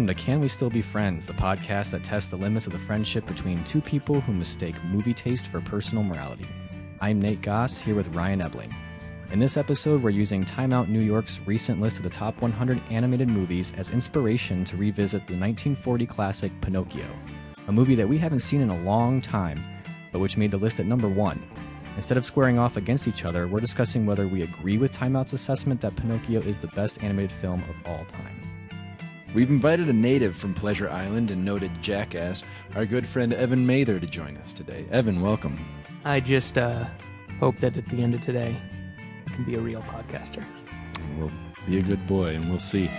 welcome to Can We Still Be Friends, the podcast that tests the limits of the friendship between two people who mistake movie taste for personal morality. I'm Nate Goss, here with Ryan Ebling. In this episode, we're using Time Out New York's recent list of the top 100 animated movies as inspiration to revisit the 1940 classic Pinocchio, a movie that we haven't seen in a long time, but which made the list at number one. Instead of squaring off against each other, we're discussing whether we agree with Time Out's assessment that Pinocchio is the best animated film of all time. We've invited a native from Pleasure Island and noted jackass, our good friend Evan Mather, to join us today. Evan, welcome. I just uh, hope that at the end of today, I can be a real podcaster. We'll be a good boy, and we'll see.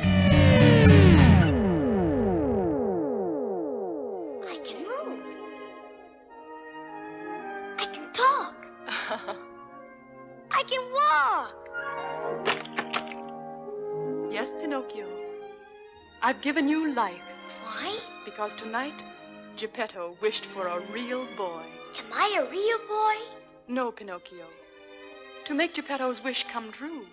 I've given you life Why? because tonight Geppetto wished for a real boy. Am I a real boy? No, Pinocchio. To make Geppetto's wish come true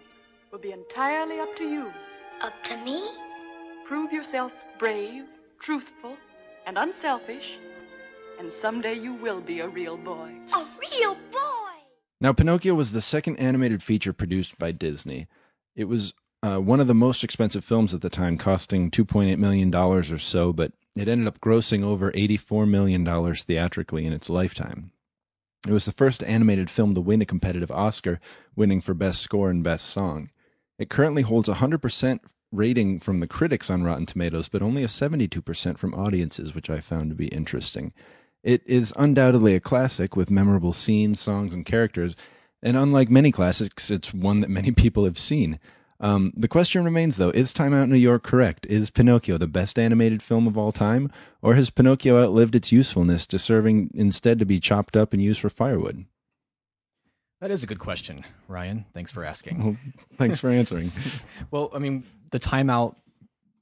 will be entirely up to you. Up to me? Prove yourself brave, truthful, and unselfish, and someday you will be a real boy. A real boy. Now, Pinocchio was the second animated feature produced by Disney. It was uh, one of the most expensive films at the time, costing $2.8 million or so, but it ended up grossing over $84 million theatrically in its lifetime. It was the first animated film to win a competitive Oscar, winning for Best Score and Best Song. It currently holds a 100% rating from the critics on Rotten Tomatoes, but only a 72% from audiences, which I found to be interesting. It is undoubtedly a classic with memorable scenes, songs, and characters, and unlike many classics, it's one that many people have seen. Um, the question remains, though, is Time Out New York correct? Is Pinocchio the best animated film of all time? Or has Pinocchio outlived its usefulness, deserving instead to be chopped up and used for firewood? That is a good question, Ryan. Thanks for asking. Well, thanks for answering. Well, I mean, the Time Out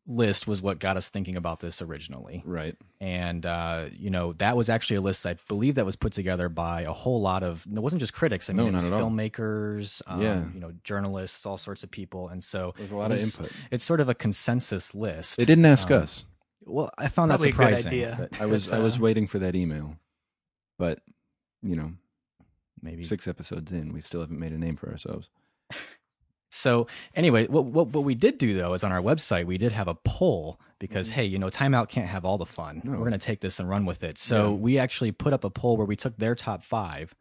list was what got us thinking about this originally. right. And, uh, you know, that was actually a list I believe that was put together by a whole lot of, it wasn't just critics. I No, mean, it was filmmakers, um, Yeah. you know, journalists, all sorts of people. And so There's a lot it of input. It's sort of a consensus list. They didn't ask Um, us. Well, I found Probably a that good surprising. idea. but I was It's, I was uh, waiting for that email, but you know, maybe six episodes in, we still haven't made a name for ourselves. So anyway, what, what what we did do though is on our website we did have a poll because hey, you know, Time Out can't have all the fun. Mm-hmm. No. We're going to take this and run with it. So Yeah. we actually put up a poll where we took their top 5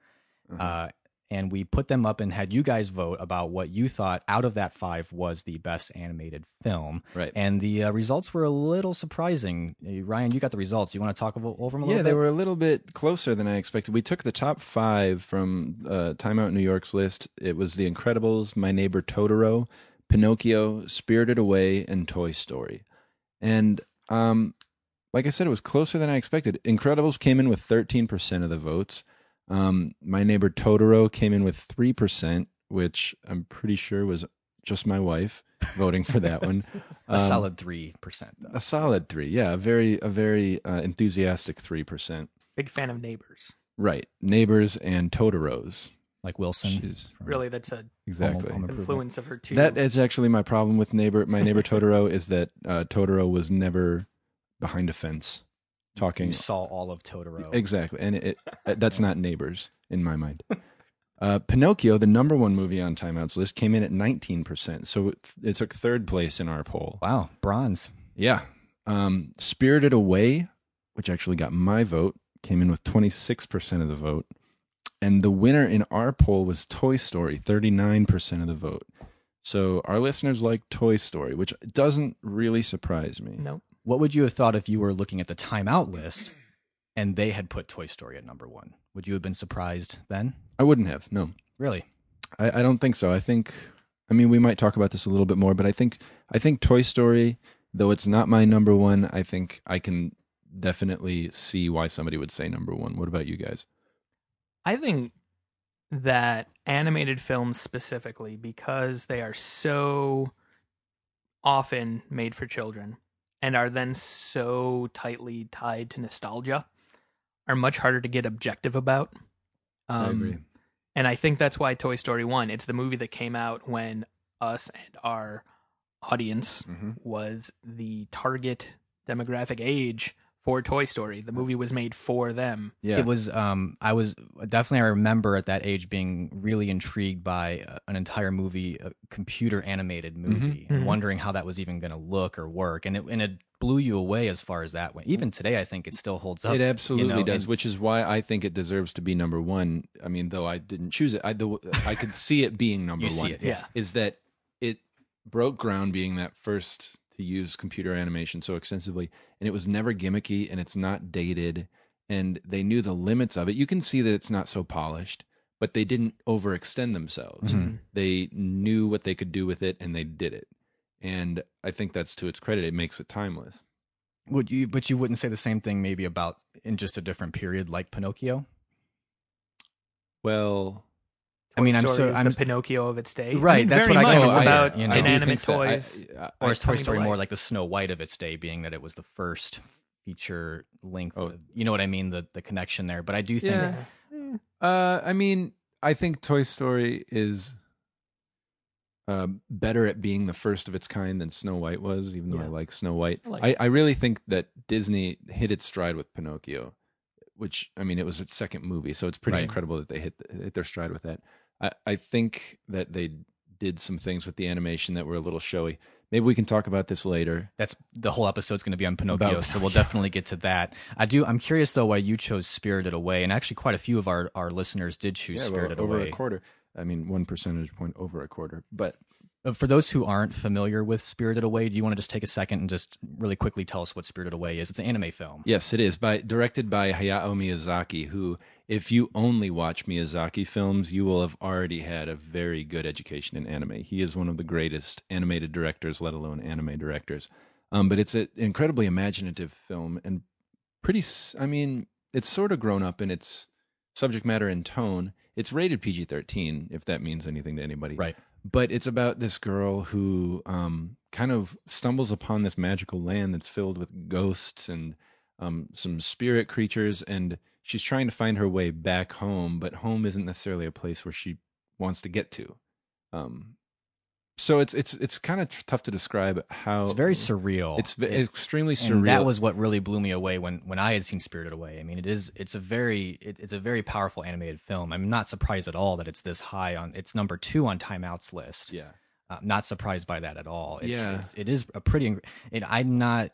Uh-huh. uh, and we put them up and had you guys vote about what you thought out of that five was the best animated film. Right. And the uh, results were a little surprising. Uh, Ryan, you got the results. You want to talk over, over them a little Yeah, bit? they were a little bit closer than I expected. We took the top five from uh, Time Out New York's list. It was The Incredibles, My Neighbor Totoro, Pinocchio, Spirited Away, and Toy Story. And um, like I said, it was closer than I expected. Incredibles came in with 13% of the votes. Um, My Neighbor Totoro came in with 3%, which I'm pretty sure was just my wife voting for that one. a Um, solid 3% though. A solid three, yeah, a very, a very uh, enthusiastic three percent. Big fan of Neighbors. Right. Neighbors and Totoro's. Like Wilson. She's Really, that's a exactly. Home Improvement. influence of her too. That is actually my problem with neighbor my neighbor Totoro is that uh, Totoro was never behind a fence talking You saw all of Totoro. exactly and it, it that's not neighbors in my mind. Uh, Pinocchio, the number one movie on Time Out's list, came in at 19%. So it, it took third place in our poll. Wow, bronze. Yeah. Um, Spirited Away, which actually got my vote, came in with 26% of the vote. And the winner in our poll was Toy Story, 39% of the vote. So our listeners like Toy Story, which doesn't really surprise me. no. What would you have thought if you were looking at the Time Out list and they had put Toy Story at number one? Would you have been surprised then? I wouldn't have. No, Really? I, I don't think so. I think, I mean, we might talk about this a little bit more, but I think, I think Toy Story, though it's not my number one, I think I can definitely see why somebody would say number one. What about you guys? I think that animated films specifically, because they are so often made for children and are then so tightly tied to nostalgia, are much harder to get objective about. I Um, agree. And I think that's why Toy Story 1, it's the movie that came out when us and our audience Mm-hmm. was the target demographic age for Toy Story. The movie was made for them. Yeah. It was um I was definitely I remember at that age being really intrigued by uh, an entire movie, a computer animated movie, and Mhm. wondering how that was even going to look or work, and it and it blew you away as far as that went. Even today, I think it still holds up. It absolutely you know, does, and- which is why I think it deserves to be number one. I mean, though I didn't choose it, I the, I could see it being number You see one. it, Yeah. Is that it broke ground being that first to use computer animation so extensively, and it was never gimmicky, and it's not dated, and they knew the limits of it. You can see that it's not so polished, but they didn't overextend themselves. Mhm. They knew what they could do with it, and they did it. And I think that's to its credit. It makes it timeless. Would you? But you wouldn't say the same thing maybe about in just a different period like Pinocchio. Well, I mean, Toy I'm so I'm the Pinocchio of its day. Right, I mean, that's very what I much. get It's to, about you know. Inanimate think so. I- toys. I- or I- is Toy coming to Story more like the Snow White of its day, being that it was the first feature length? Oh. you know what I mean? The the connection there. But I do think Yeah. Uh, I mean, I think Toy Story is uh, better at being the first of its kind than Snow White was, even though I like Snow White. I like I. I really think that Disney hit its stride with Pinocchio, which, I mean, it was its second movie, so it's pretty Right. incredible that they hit, hit their stride with that. I, I think that they did some things with the animation that were a little showy. Maybe we can talk about this later. that's the whole episode's going to be on Pinocchio, About so we'll definitely get to that. I do. I'm curious though why you chose Spirited Away, and actually quite a few of our our listeners did choose well, Spirited over Away. a quarter. I mean, one percentage point over a quarter. But Uh, For those who aren't familiar with Spirited Away, do you want to just take a second and just really quickly tell us what Spirited Away is? It's an anime film. Yes, it is by directed by Hayao Miyazaki, who if you only watch Miyazaki films, you will have already had a very good education in anime. He is one of the greatest animated directors, let alone anime directors. Um, but it's an incredibly imaginative film and pretty, I mean, it's sort of grown up in its subject matter and tone. It's rated PG-13 if that means anything to anybody Right. but it's about this girl who um, kind of stumbles upon this magical land that's filled with ghosts and um, some spirit creatures, and she's trying to find her way back home. But home isn't necessarily a place where she wants to get to. Um, so it's it's it's kind of tough to describe how It's very surreal. It's It- extremely surreal. and that was what really blew me away when when I had seen Spirited Away. I mean, it is it's a very it, it's a very powerful animated film. I'm not surprised at all that it's this high on it's number two on Time Out's list. yeah. Uh, not surprised by that at all. It's, Yeah. it's it is a pretty. It, I'm not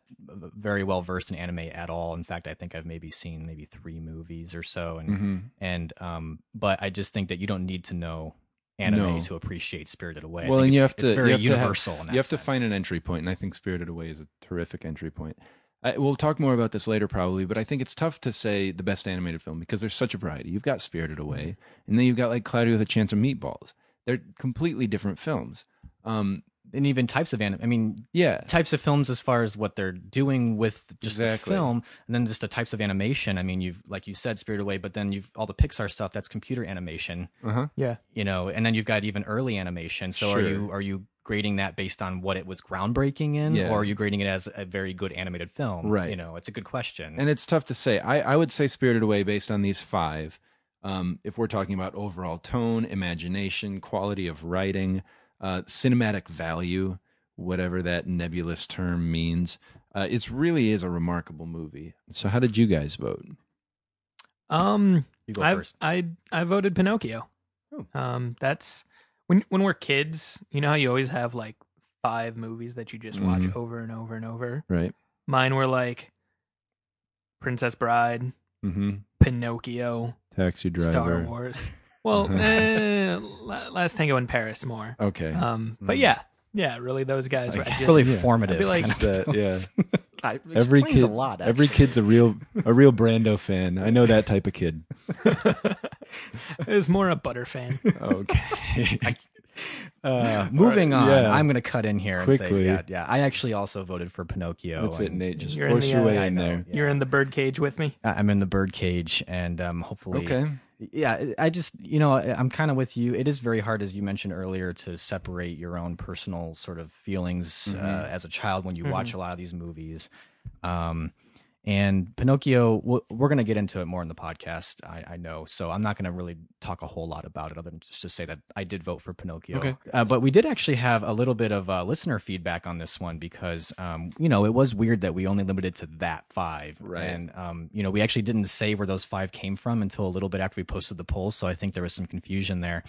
very well versed in anime at all. In fact, I think I've maybe seen maybe three movies or so, and hmm and um, but I just think that you don't need to know anime No. to appreciate Spirited Away. Well, and you it's- have to it's very you have to have- universal. that you have to find an entry point, and I think Spirited Away is a terrific entry point. I, we'll talk more about this later, probably, but I think it's tough to say the best animated film because there's such a variety. You've got Spirited Away, and then you've got like Cloudy with a Chance of Meatballs. They're completely different films. Um, and even types of anime. I mean, yeah, types of films as far as what they're doing with just Exactly. the film and then just the types of animation i mean you've like you said spirit away but then you've all the pixar stuff that's computer animation uh huh. Yeah. you know and then you've got even early animation so are you are you grading that based on what it was groundbreaking in Yeah. or are you grading it as a very good animated film Right. you know it's a good question And it's tough to say. I, I would say Spirited Away based on these five. Um, if we're talking about overall tone, imagination, quality of writing, uh, cinematic value, whatever that nebulous term means, uh, it really is a remarkable movie. So, how did you guys vote? Um, you go I first I I voted Pinocchio. Oh. Um, that's when when we're kids. You know how you always have like five movies that you just watch Mhm. over and over and over. Right. Mine were like Princess Bride, Mm-hmm. Pinocchio, Taxi driver. Star Wars. Well, Uh-huh. eh, Last Tango in Paris more. Okay. Um, but Mm. yeah, yeah, really those guys. Were, I just, really yeah. formative I'd be like- kind of That- yeah. films. God, it every explains kid, a lot every kid's a real, a real Brando fan. I know that type of kid. is more a Butter fan. Okay. Uh, moving All on, yeah. I'm going to cut in here and say, Quickly. yeah, yeah. I actually also voted for Pinocchio. That's it, and- Nate. Just You're in force the, your uh, way I in know, there. yeah. You're in the birdcage with me. I- I'm in the birdcage, and um, hopefully, Okay. Yeah. I just, you know, I'm kind of with you. It is very hard, as you mentioned earlier, to separate your own personal sort of feelings uh, Mhm. as a child when you watch a lot of these movies. Um, And Pinocchio, we're going to get into it more in the podcast, I, I know. So I'm not going to really talk a whole lot about it other than just to say that I did vote for Pinocchio. Okay. Uh, but we did actually have a little bit of uh, listener feedback on this one because, um, you know, it was weird that we only limited to that five. Right. And, um, you know, we actually didn't say where those five came from until a little bit after we posted the poll. So I think there was some confusion there.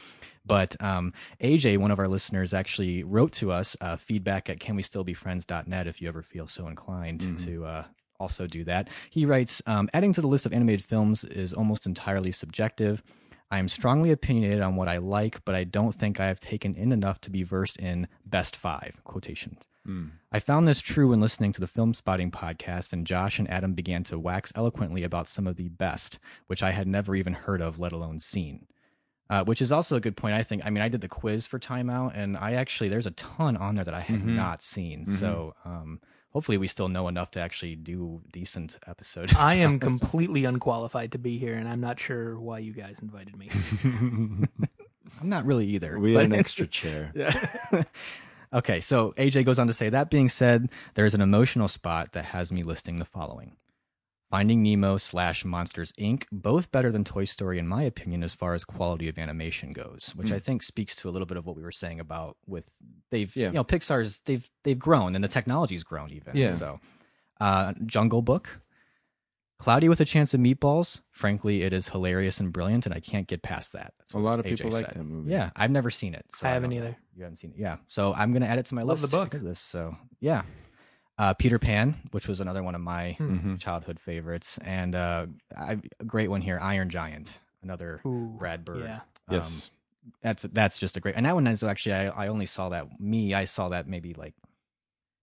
But um, AJ, one of our listeners, actually wrote to us uh, feedback at canwestillbefriends.net if you ever feel so inclined Mhm. to uh, also do that. He writes um, Adding to the list of animated films is almost entirely subjective. I am strongly opinionated on what I like, but I don't think I have taken in enough to be versed in best five quotations. Mm. I found this true when listening to the Filmspotting podcast, and Josh and Adam began to wax eloquently about some of the best, which I had never even heard of, let alone seen. Uh, which is also a good point. I think. I mean, I did the quiz for Time Out, and I actually there's a ton on there that I have Mhm. not seen. Mhm. So um, hopefully, we still know enough to actually do decent episodes. I am completely unqualified to be here, and I'm not sure why you guys invited me. I'm not really either. we had an extra chair. Yeah. okay, so AJ goes on to say that being said, there's an emotional spot that has me listing the following. Finding Nemo slash Monsters Inc. both better than Toy Story in my opinion as far as quality of animation goes, which Hmm. I think speaks to a little bit of what we were saying about with they've Yeah. you know Pixar's they've they've grown and the technology's grown even. Yeah. So, uh, Jungle Book, Cloudy with a Chance of Meatballs. Frankly, it is hilarious and brilliant, and I can't get past that. That's A lot of AJ people like that movie. Yeah, I've never seen it. So I haven't don't know. either. You haven't seen it, yeah. So I'm gonna add it to my Love list. the book. because of this. So yeah, uh, Peter Pan, which was another one of my Hmm. Mhm. childhood favorites, and uh, I, a great one here, Iron Giant, another Ooh, Brad Bird. Yeah. Um, Yes. that's that's just a great. And that one is actually I, I only saw that me I saw that maybe like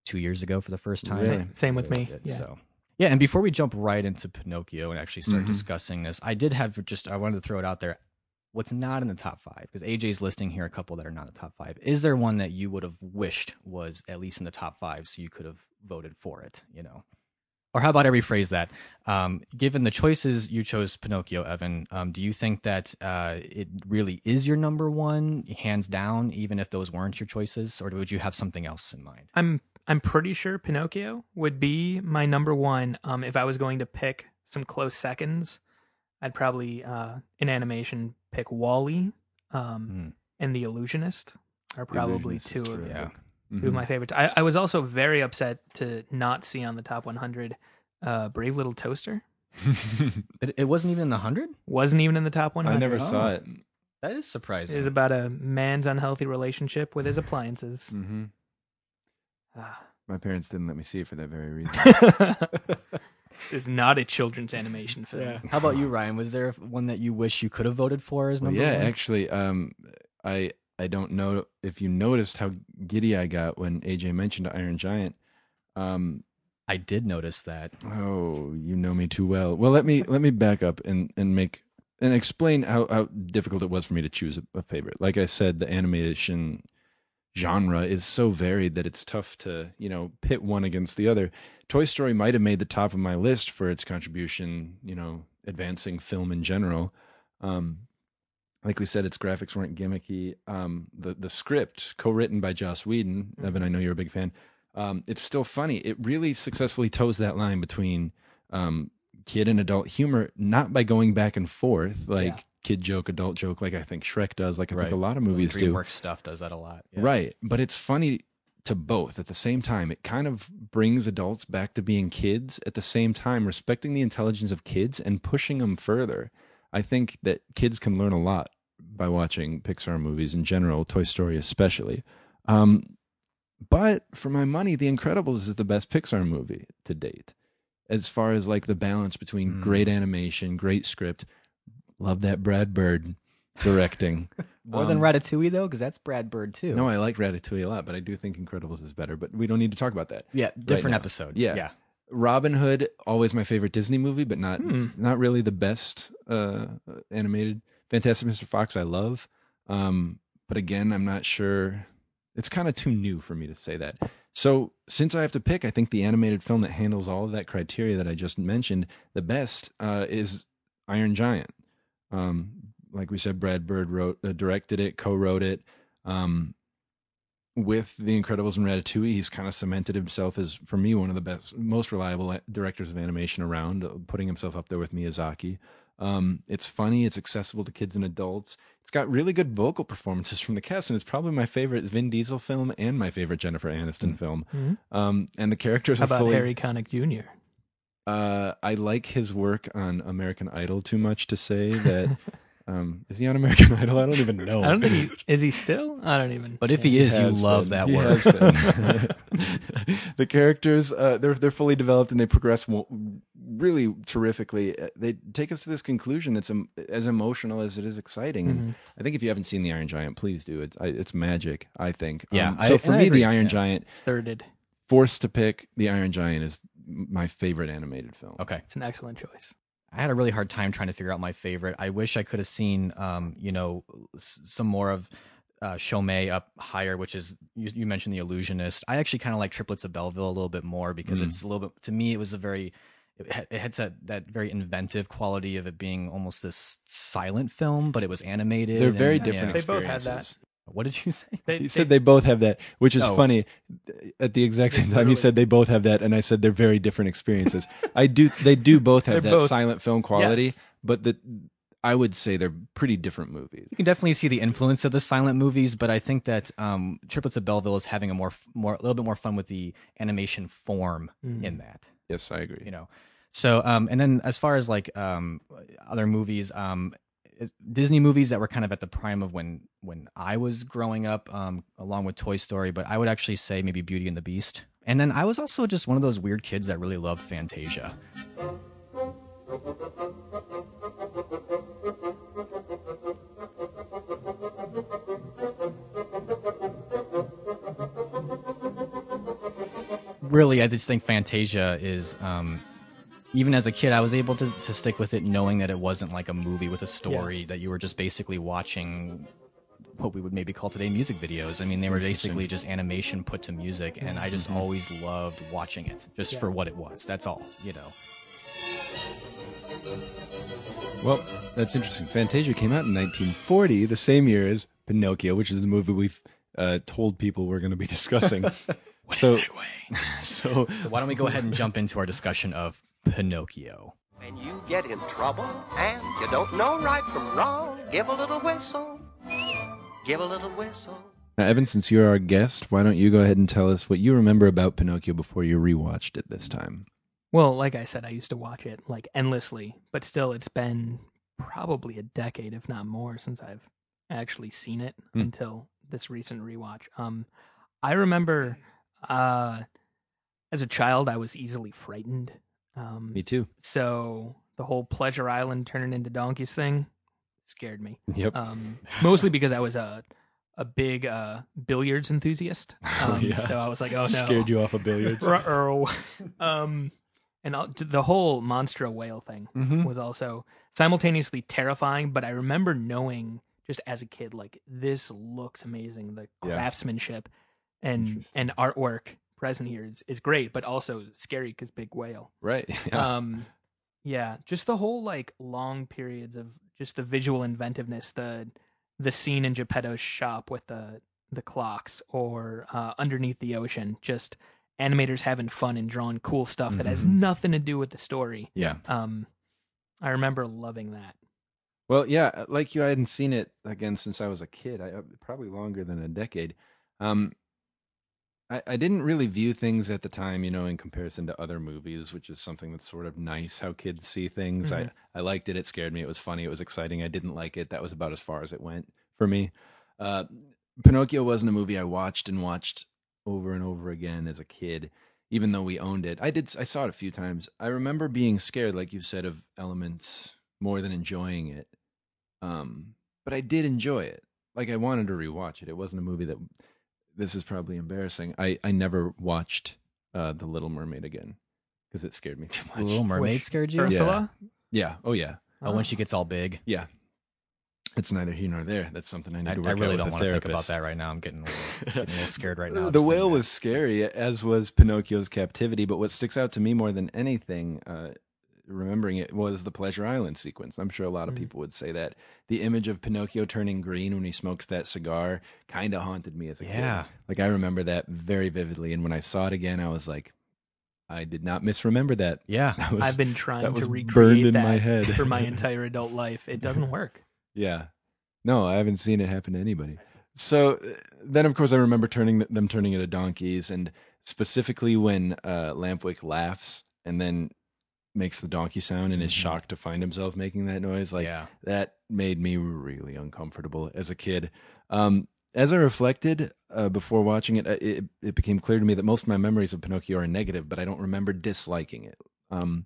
two years ago for the first time. Really? Same with me. did, Yeah. So yeah, and before we jump right into Pinocchio and actually start Mhm. discussing this, I did have just I wanted to throw it out there. What's not in the top five? Because AJ's listing here a couple that are not in the top five. Is there one that you would have wished was at least in the top five, so you could have voted for it? You know, or how about I rephrase that? Um, given the choices you chose Pinocchio, Evan, um, do you think that uh, it really is your number one, hands down, even if those weren't your choices, or would you have something else in mind? I'm I'm pretty sure Pinocchio would be my number one. Um, if I was going to pick some close seconds, I'd probably uh, in animation pick WALL-E, um, Hmm. and The Illusionist are probably two of, terrific. Yeah. two of my favorites. I, I was also very upset to not see on the top 100 uh, Brave Little Toaster. It, it wasn't even in the hundred. Wasn't even in the top 100. I never Oh. saw it. That is surprising. is about a man's unhealthy relationship with his appliances. hmm Ah. My parents didn't let me see it for that very reason. is not a children's animation film. How about you, Ryan? Was there one that you wish you could have voted for as Well, number yeah, one? actually, um, I I don't know if you noticed how giddy I got when AJ mentioned Iron Giant. Um, I did notice that. oh, you know me too well. Well, let me let me back up and and make and explain how how difficult it was for me to choose a, a favorite. Like I said, the animation genre is so varied that it's tough to you know pit one against the other. Toy Story might have made the top of my list for its contribution, you know, advancing film in general. Um, like we said, its graphics weren't gimmicky. Um, the the script, co-written by Joss Whedon, Evan, I know you're a big fan. Um, it's still funny. It really successfully toes that line between um, kid and adult humor, not by going back and forth like Yeah. kid joke, adult joke, like I think Shrek does, like I think Right. a lot of movies do. DreamWorks stuff does that a lot. yeah. Right. But it's funny to both at the same time. It kind of brings adults back to being kids at the same time, respecting the intelligence of kids and pushing them further. I think that kids can learn a lot by watching Pixar movies in general, Toy Story especially. Um, but for my money, The Incredibles is the best Pixar movie to date. As far as like the balance between Mm. great animation, great script, love that Brad Bird directing. More than Um, Ratatouille though, because that's Brad Bird too. No, I like Ratatouille a lot, but I do think Incredibles is better. But we don't need to talk about that. yeah, different now. episode. Yeah. yeah. Robin Hood, always my favorite Disney movie, but not Hmm. not really the best uh, animated. Fantastic Mr. Fox, I love, um, but again, I'm not sure. It's kind of too new for me to say that. So since I have to pick, I think the animated film that handles all of that criteria that I just mentioned the best uh, is Iron Giant. Um, like we said, Brad Bird wrote, uh, directed it, co-wrote it. Um, with The Incredibles and Ratatouille, he's kind of cemented himself as, for me, one of the best, most reliable directors of animation around, uh, putting himself up there with Miyazaki. Um, it's funny, it's accessible to kids and adults. It's got really good vocal performances from the cast, and it's probably my favorite Vin Diesel film and my favorite Jennifer Aniston film. Mhm. Um, and the characters How are about fully. Harry Connick Jr.? Uh, I like his work on American Idol too much to say that. um, is he on American Idol? I don't even know. I don't think he is he still. I don't even. But if he is, you love been. that He work. the characters, uh, they're they're fully developed and they progress really terrifically. Uh, They take us to this conclusion that's em- as emotional as it is exciting. Mm-hmm. And I think if you haven't seen the Iron Giant, please do. It's I, it's magic. I think. Yeah, Um, I- so for me, the Iron yeah. Giant, thirded. forced to pick the Iron Giant is my favorite animated film. Okay. It's an excellent choice. I had a really hard time trying to figure out my favorite. I wish I could have seen, um, you know, s- some more of uh, Chomet up higher, which is you, you mentioned the Illusionist. I actually kind of like Triplets of Belleville a little bit more because Mm. it's a little bit to me. It was a very it, had that that very inventive quality of it being almost this silent film, but it was animated. They're very and- different. They both had that. Experiences. What did you say? They, He they- said they both have that, which is Oh. funny. At the exact same time, he said they both have that, and I said they're very different experiences. I do, they do both have that both- silent film quality, Yes. but the I would say they're pretty different movies. You can definitely see the influence of the silent movies, but I think that um, Triplets of Belleville is having a more, more, a little bit more fun with the animation form Mm. in that. Yes, I agree. you know so um and then as far as like um other movies um it- disney movies that were kind of at the prime of when when i was growing up um along with toy story but i would actually say maybe beauty and the beast. And then i was also just one of those weird kids that really loved fantasia. Really i just think fantasia is um even as a kid i was able to, to stick with it knowing that it wasn't like a movie with a story that you were just basically watching what we would maybe call today music videos. I mean they were basically just animation put to music and i just always loved watching it just for what it was. That's all you know. Well, that's interesting. Fantasia came out in 1940, the same year as Pinocchio, which is the movie we've uh, told people we're going to be discussing. so, so, so why don't we go ahead and jump into our discussion of pinocchio When you get in trouble and you don't know right from wrong, give a little whistle. Give a little whistle. now, Evan, since you're our guest, why don't you go ahead and tell us what you remember about Pinocchio before you rewatched it this time? Well, like I said, I used to watch it like endlessly, but still, it's been probably a decade, if not more, since I've actually seen it Hmm. until this recent rewatch. Um, I remember, uh, as a child, I was easily frightened. Um, Me too. so the whole Pleasure Island turning into donkeys thing scared me. Yep. Um, mostly because I was a a big uh, billiards enthusiast. Um, Oh, yeah. So I was like, oh no, Scared you off of billiards. Um, and I'll, the whole monstro whale thing Mhm. was also simultaneously terrifying. But I remember knowing just as a kid, like this looks amazing. The Yeah. craftsmanship and and artwork present here is, is great, but also scary because big whale. Right. Yeah. Um, yeah, just the whole like long periods of just the visual inventiveness, the the scene in Geppetto's shop with the the clocks, or uh, underneath the ocean, just animators having fun and drawing cool stuff that has Mhm. nothing to do with the story. yeah. Um, I remember loving that. Well, yeah, like you, I hadn't seen it again since I was a kid. I uh, probably longer than a decade. Um, I, I didn't really view things at the time, you know, in comparison to other movies, which is something that's sort of nice how kids see things. Mhm. I I liked it. It scared me. It was funny. It was exciting. I didn't like it. That was about as far as it went for me. Uh, Pinocchio wasn't a movie I watched and watched over and over again as a kid, even though we owned it. I did. I saw it a few times. I remember being scared, like you said, of elements more than enjoying it. Um, but I did enjoy it. Like I wanted to rewatch it. It wasn't a movie that. This is probably embarrassing. I I never watched uh, The Little Mermaid again because it scared me too much. the little mermaid Which- scared you Ursula. Yeah. Oh yeah. oh when she gets all big Yeah. It's neither here nor there. That's something I need I, to I work out really with don't want to think about that right now. I'm getting a little, getting a little scared right now. The whale was scary, as was Pinocchio's captivity. But what sticks out to me more than anything, uh, remembering it was the Pleasure Island sequence. I'm sure a lot of Mhm. people would say that the image of Pinocchio turning green when he smokes that cigar kind of haunted me as a Yeah. kid. Like I remember that very vividly, and when I saw it again, I was like, I did not misremember that. Yeah. That was, I've been trying to recreate in that my head. for my entire adult life. It doesn't work. Yeah. No, I haven't seen it happen to anybody. So uh, then, of course, I remember turning them turning into donkeys, and specifically when uh, Lampwick laughs and then makes the donkey sound and is Mhm. shocked to find himself making that noise. Like yeah. that made me really uncomfortable as a kid. Um, as I reflected uh, before watching it, uh, it, it became clear to me that most of my memories of Pinocchio are negative, but I don't remember disliking it. Um,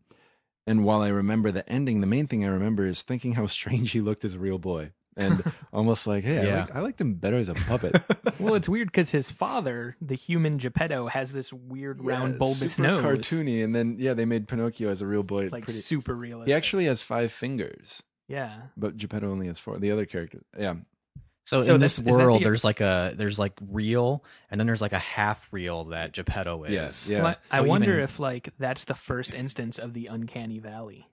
and while I remember the ending, the main thing I remember is thinking how strange he looked as a real boy, and almost like, hey, I, Yeah. liked, I liked him better as a puppet. Well, it's weird because his father, the human Geppetto, has this weird round bulbous super nose, cartoony. And then yeah, they made Pinocchio as a real boy. like pretty- super realistic. he actually has five fingers, yeah. but Geppetto only has four. The other character, yeah, So, So in this that's- world, the- there's like a there's like real, and then there's like a half real that Geppetto is. Yes, yeah. Well, I So wonder even- if like that's the first instance of the uncanny valley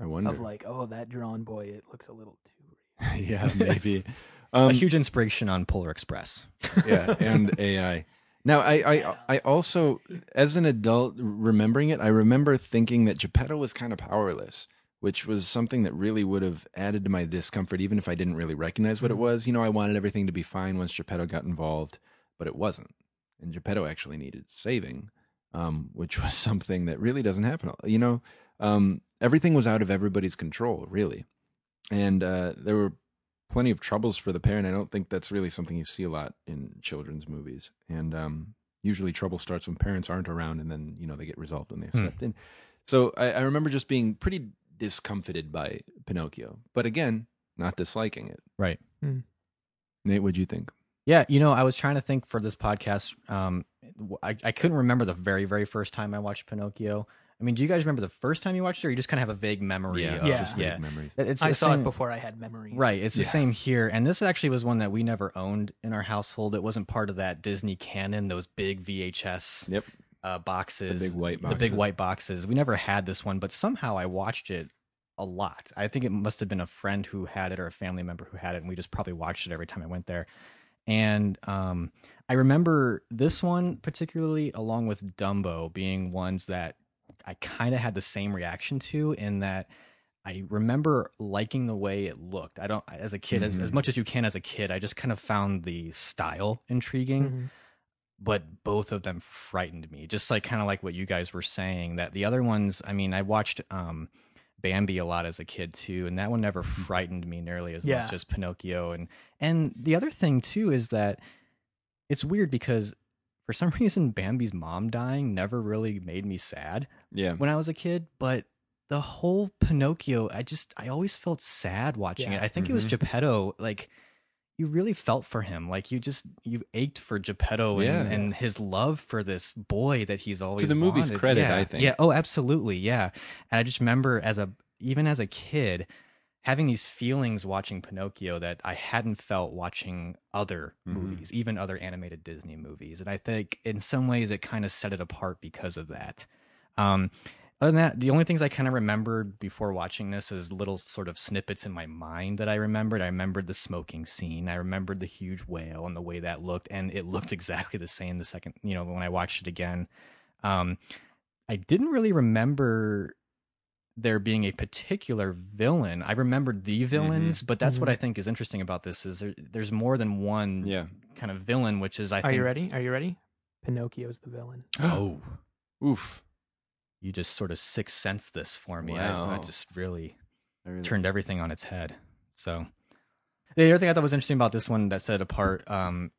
I wonder. of like, oh, that drawn boy, it looks a little too. yeah, maybe. a Um, huge inspiration on Polar Express. yeah, and AI. Now, I, I, I also, as an adult, remembering it, I remember thinking that Geppetto was kind of powerless, which was something that really would have added to my discomfort, even if I didn't really recognize what it Mhm. was. You know, I wanted everything to be fine once Geppetto got involved, but it wasn't, and Geppetto actually needed saving, um, which was something that really doesn't happen. You know, um, everything was out of everybody's control, really, and uh, there were plenty of troubles for the parent. And I don't think that's really something you see a lot in children's movies. And um, usually trouble starts when parents aren't around and then, you know, they get resolved when they Hmm. stepped in. So I, I remember just being pretty discomfited by Pinocchio. But again, not disliking it. Right. Nate, what'd you think? Yeah, you know, I was trying to think for this podcast. Um, I, I couldn't remember the very, very first time I watched Pinocchio. I mean, do you guys remember the first time you watched it, or you just kind of have a vague memory? of, Yeah. just vague yeah. memories. It's I saw same- it before I had memories. Right, it's the Yeah. same here. And this actually was one that we never owned in our household. It wasn't part of that Disney canon, those big VHS Yep. uh, boxes, The big white the big boxes. white boxes. We never had this one, but somehow I watched it a lot. I think it must have been a friend who had it or a family member who had it, and we just probably watched it every time I went there. And um, I remember this one particularly, along with Dumbo, being ones that I kind of had the same reaction to, in that I remember liking the way it looked. I don't, as a kid, as, as Mhm. much as you can as a kid, I just kind of found the style intriguing Mhm. but both of them frightened me just like kind of like what you guys were saying that the other ones i mean i watched um bambi a lot as a kid too and that one never frightened me nearly as Yeah. much as pinocchio and and the other thing too is that it's weird because for some reason bambi's mom dying never really made me sad Yeah. when i was a kid but the whole pinocchio i just i always felt sad watching Yeah. it i think it was Mhm. geppetto like you really felt for him like you just you ached for geppetto and, Yeah. and Yes. his love for this boy that he's always to the movie's wanted. credit, yeah. I think. yeah oh absolutely yeah and i just remember as a even as a kid having these feelings watching pinocchio that i hadn't felt watching other Mhm. movies even other animated disney movies and i think in some ways it kind of set it apart because of that um other than that, the only things I kind of remembered before watching this is little sort of snippets in my mind that I remembered. I remembered the smoking scene. I remembered the huge whale and the way that looked, and it looked exactly the same the second, you know, when I watched it again. Um, I didn't really remember there being a particular villain. I remembered the villains, but that's what Mhm. I think is interesting about this is there, there's more than one Yeah. kind of villain, which is I Are think. you ready? Are you ready? Pinocchio's the villain. Oh, Oof. You just sort of sixth sense this for me. I, I Wow. just really. I really- turned everything on its head. So the other thing I thought was interesting about this one that set it apart um,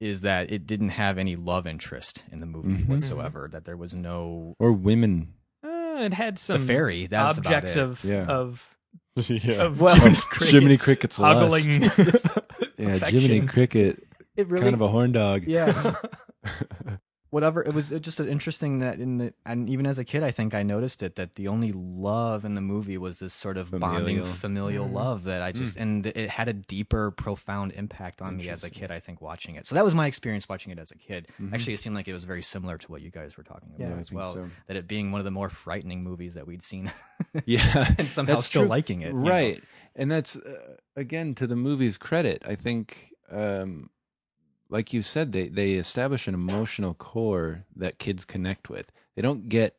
is that it didn't have any love interest in the movie Mhm. whatsoever. That there was no Or women. Uh, it had the some fairy. That's about objects it. of Yeah. of yeah. of Well, Jiminy Jiminy Cricket's Cricket's ogling Yeah, affection. Jiminy Cricket, It really, kind of a horn dog. yeah. Whatever it was just interesting that in the and even as a kid i think i noticed it that the only love in the movie was this sort of bonding Familial. familial Mm-hmm. love that i just and it had a deeper profound impact on me as a kid i think watching it so that was my experience watching it as a kid actually it seemed like it was very similar to what you guys were talking about Yeah, as well so. that it being one of the more frightening movies that we'd seen yeah and somehow That's still true. liking it you know? right and that's uh, again to the movie's credit i think um like you said they they establish an emotional core that kids connect with. They don't get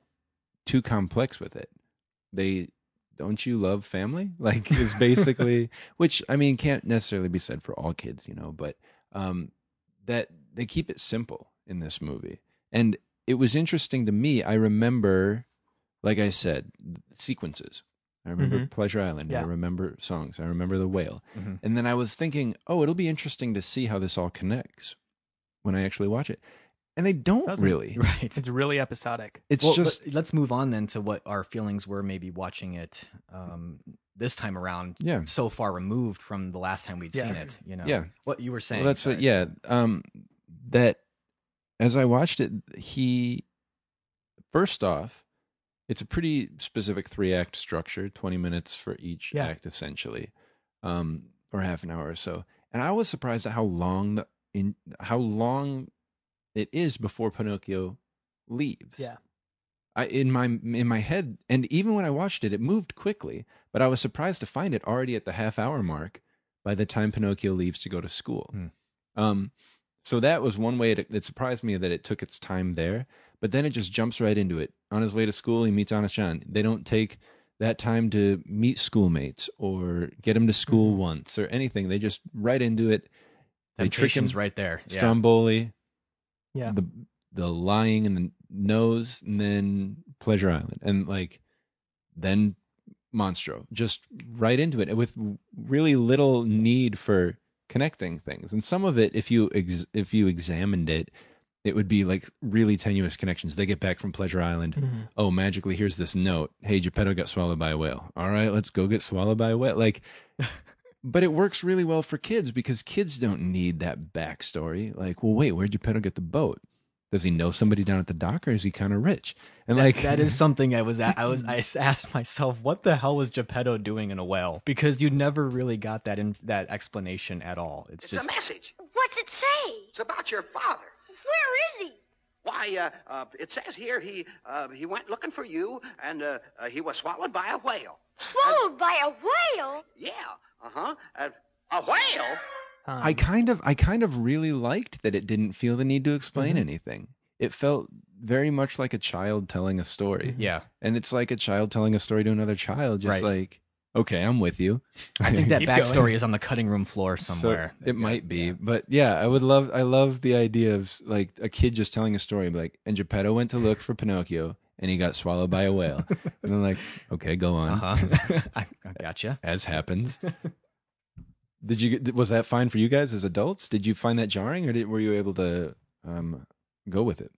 too complex with it. They don't you love family? Like is basically which i mean can't necessarily be said for all kids you know but um that they keep it simple in this movie. And it was interesting to me i remember like i said sequences i remember Mhm. pleasure island i remember songs i remember the whale Mhm. and then i was thinking oh it'll be interesting to see how this all connects when i actually watch it and they don't Doesn't. really right It's really episodic. it's well, just let- let's move on then to what our feelings were maybe watching it um, this time around. Yeah. so far removed from the last time we'd Yeah. seen it. You know, Yeah. what you were saying. Well, that's what, yeah. Um, that as I watched it, he first off, it's a pretty specific three act structure, twenty minutes for each Yeah. act, essentially, um, or half an hour or so. And I was surprised at how long the in how long it is before Pinocchio leaves. Yeah. I, in my in my head, and even when I watched it, it moved quickly. But I was surprised to find it already at the half hour mark by the time Pinocchio leaves to go to school. Hmm. Um, so that was one way it, it surprised me that it took its time there. But then it just jumps right into it. On his way to school, he meets Honest John. They don't take that time to meet schoolmates or get him to school Mm-hmm. once or anything. They just right into it. They trick him. Right there. Yeah. Stromboli, Yeah. the the lying in the nose, and then Pleasure Island, and like then Monstro, just right into it with really little need for connecting things. And some of it, if you ex- if you examined it, it would be like really tenuous connections. They get back from Pleasure Island. Mhm. Oh, magically, here's this note. Hey, Geppetto got swallowed by a whale. All right, let's go get swallowed by a whale. Like, but it works really well for kids because kids don't need that backstory. Like, well, wait, where'd Geppetto get the boat? Does he know somebody down at the dock, or is he kind of rich? And That- like that is something I was at, I was I asked myself what the hell was Geppetto doing in a whale? because you never really got that in that explanation at all. It's, It's just a message. What's it say? It's about your father. Where is he? Why, uh, uh, it says here he uh, he went looking for you, and uh, uh, he was swallowed by a whale. Swallowed by a whale? Yeah, uh-huh. Uh, a whale? Um, I kind of I kind of really liked that it didn't feel the need to explain Mm-hmm. anything. It felt very much like a child telling a story. yeah. And it's like a child telling a story to another child, just Right. like, okay, I'm with you. I think that Keep backstory going. is on the cutting room floor So somewhere. it might be, but yeah, I would love. I love the idea of like a kid just telling a story, like, and Geppetto went to look for Pinocchio, and he got swallowed by a whale. and then I'm like, okay, go on, Uh huh. I, I gotcha. as happens. Did you? get- Was that fine for you guys as adults? Did you find that jarring, or did, were you able to um, go with it?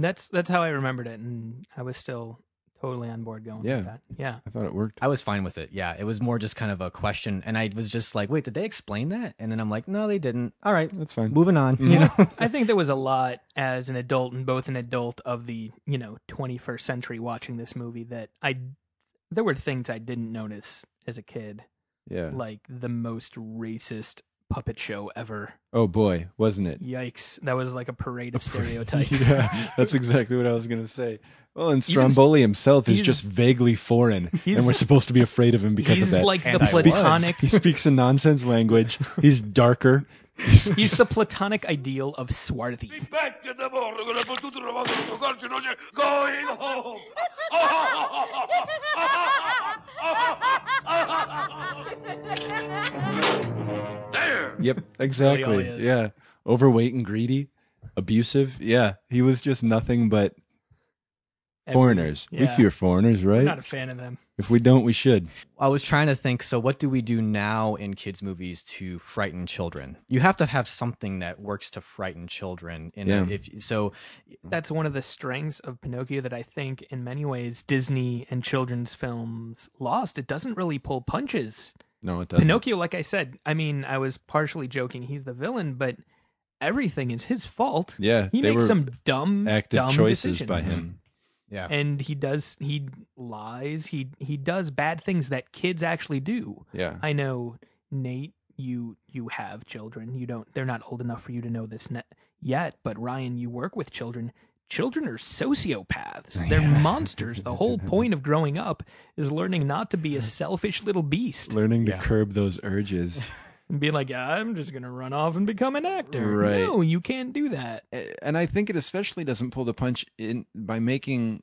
that's that's how I remembered it, and I was still totally on board going Yeah. with that. Yeah. I thought it worked. I was fine with it. Yeah, it was more just kind of a question, and I was just like, "Wait, did they explain that?" And then I'm like, "No, they didn't." All right, That's fine. moving on. Mhm. You know, I think there was a lot as an adult and both an adult of the, you know, 21st century watching this movie that I there were things I didn't notice as a kid, Yeah. like the most racist puppet show ever. Oh boy, wasn't it? Yikes. That was like a parade of stereotypes. yeah, that's exactly what I was going to say. Well, and Even- Stromboli himself is just vaguely foreign, and we're supposed to be afraid of him because He's of that. like the And I was. platonic he speaks a nonsense language. He's darker. He's the platonic ideal of swarthy. Back in the morning, gonna put tutto the water in the garden, and you're going home. There. Yep, exactly. is. yeah, overweight and greedy, abusive. Yeah, he was just nothing but Every- foreigners. We fear foreigners, I'm right? not a fan of them. if we don't, we should. I was trying to think. So, what do we do now in kids' movies to frighten children? You have to have something that works to frighten children. In Yeah. if so, That's one of the strengths of Pinocchio that I think, in many ways, Disney and children's films lost. It doesn't really pull punches. No, it doesn't. Pinocchio, like I said, I mean, I was partially joking. He's the villain, but everything is his fault. Yeah, he makes some dumb, active dumb choices decisions. by him. Yeah. and he does he lies. He he does bad things that kids actually do. Yeah, I know, Nate. You you have children. You don't. They're not old enough for you to know this ne- yet. But Ryan, you work with children. Children are sociopaths. They're monsters. The whole point of growing up is learning not to be a selfish little beast learning to Yeah. curb those urges. and be like, I'm just gonna run off and become an actor. Right. No, you can't do that. and I think it especially doesn't pull the punch in by making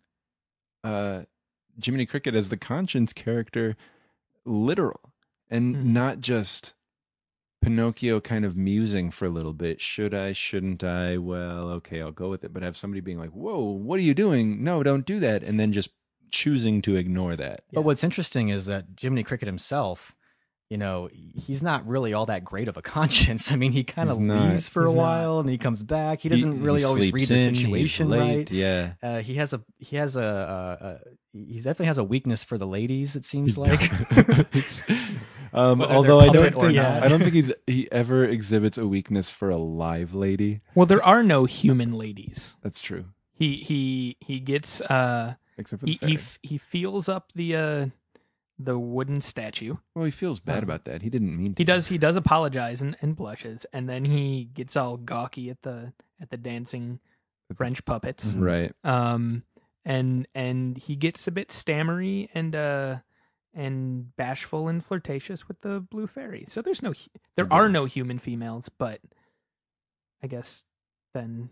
uh, Jiminy Cricket as the conscience character literal and Mhm. not just Pinocchio kind of musing for a little bit. Should I? Shouldn't I? Well, okay, I'll go with it. But have somebody being like, "Whoa, what are you doing? No, don't do that," and then just choosing to ignore that. But what's interesting is that Jiminy Cricket himself, you know, he's not really all that great of a conscience. I mean, he kind of leaves for a He's not. while and he comes back. He doesn't really always read the in, situation late, right. Yeah. Uh, he has a he has a, uh uh he definitely has a weakness for the ladies. It seems like. um, although I don't think. I don't think he's he ever exhibits a weakness for a live lady. Well, there are no human ladies. That's true. He he he gets uh Except for he he, he feels up the uh the wooden statue. well, he feels bad about that. He didn't mean. To. He does he does apologize and, and blushes, and then he gets all gawky at the at the dancing French puppets. Right. Um and and he gets a bit stammery and uh and bashful and flirtatious with the blue fairy. So there's no there are no human females, but I guess then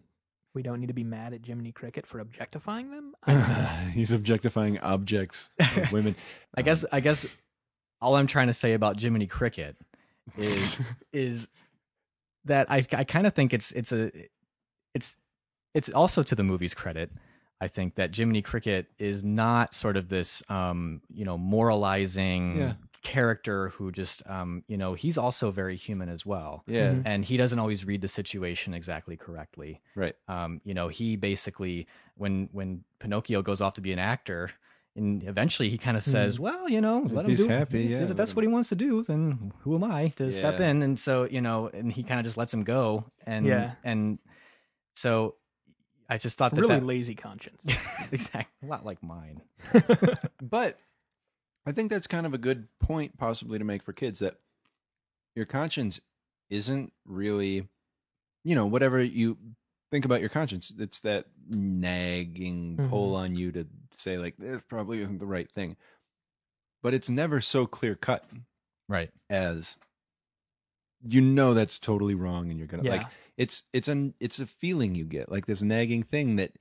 we don't need to be mad at Jiminy Cricket for objectifying them. I don't know. He's objectifying objects of women. I guess I guess all I'm trying to say about Jiminy Cricket is is that I I kind of think it's it's a it's it's also to the movie's credit. I think that Jiminy Cricket is not sort of this um you know moralizing Yeah. Character who just um you know he's also very human as well. yeah. Mhm. And he doesn't always read the situation exactly correctly. Right. Um, you know, he basically when when Pinocchio goes off to be an actor, and eventually he kind of says, "Well, you know, If let him he's do. happy, yeah, if that's what he wants to do, then who am I to step in?" And so you know, and he kind of just lets him go, and Yeah. and so I just thought that really that, lazy conscience. exactly a lot like mine. But I think that's kind of a good point, possibly, to make for kids that your conscience isn't really, you know, whatever you think about your conscience. It's that nagging Mhm. pull on you to say, like, this probably isn't the right thing. But it's never so clear cut Right. as you know that's totally wrong and you're gonna Yeah. like it's it's an it's a feeling you get like this nagging thing that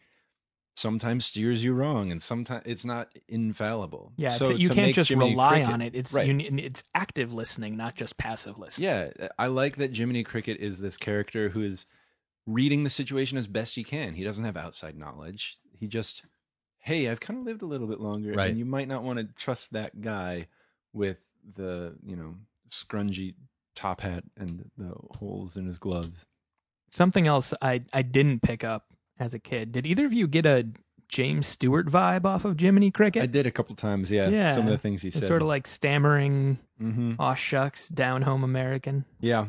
sometimes steers you wrong and sometimes it's not infallible Yeah, so to- you to can't just Jiminy rely Cricket- on it. It's right. you, it's active listening, not just passive listening. yeah uh, i like that jiminy cricket is this character who is reading the situation as best he can he doesn't have outside knowledge he just hey i've kind of lived a little bit longer Right. and you might not want to trust that guy with the you know scrungy top hat and the holes in his gloves Something else I I didn't pick up as a kid. Did either of you get a James Stewart vibe off of Jiminy Cricket? I did a couple times, yeah. Yeah. Some of the things he It's said. sort of like stammering, hmm aw shucks, down home American. Yeah.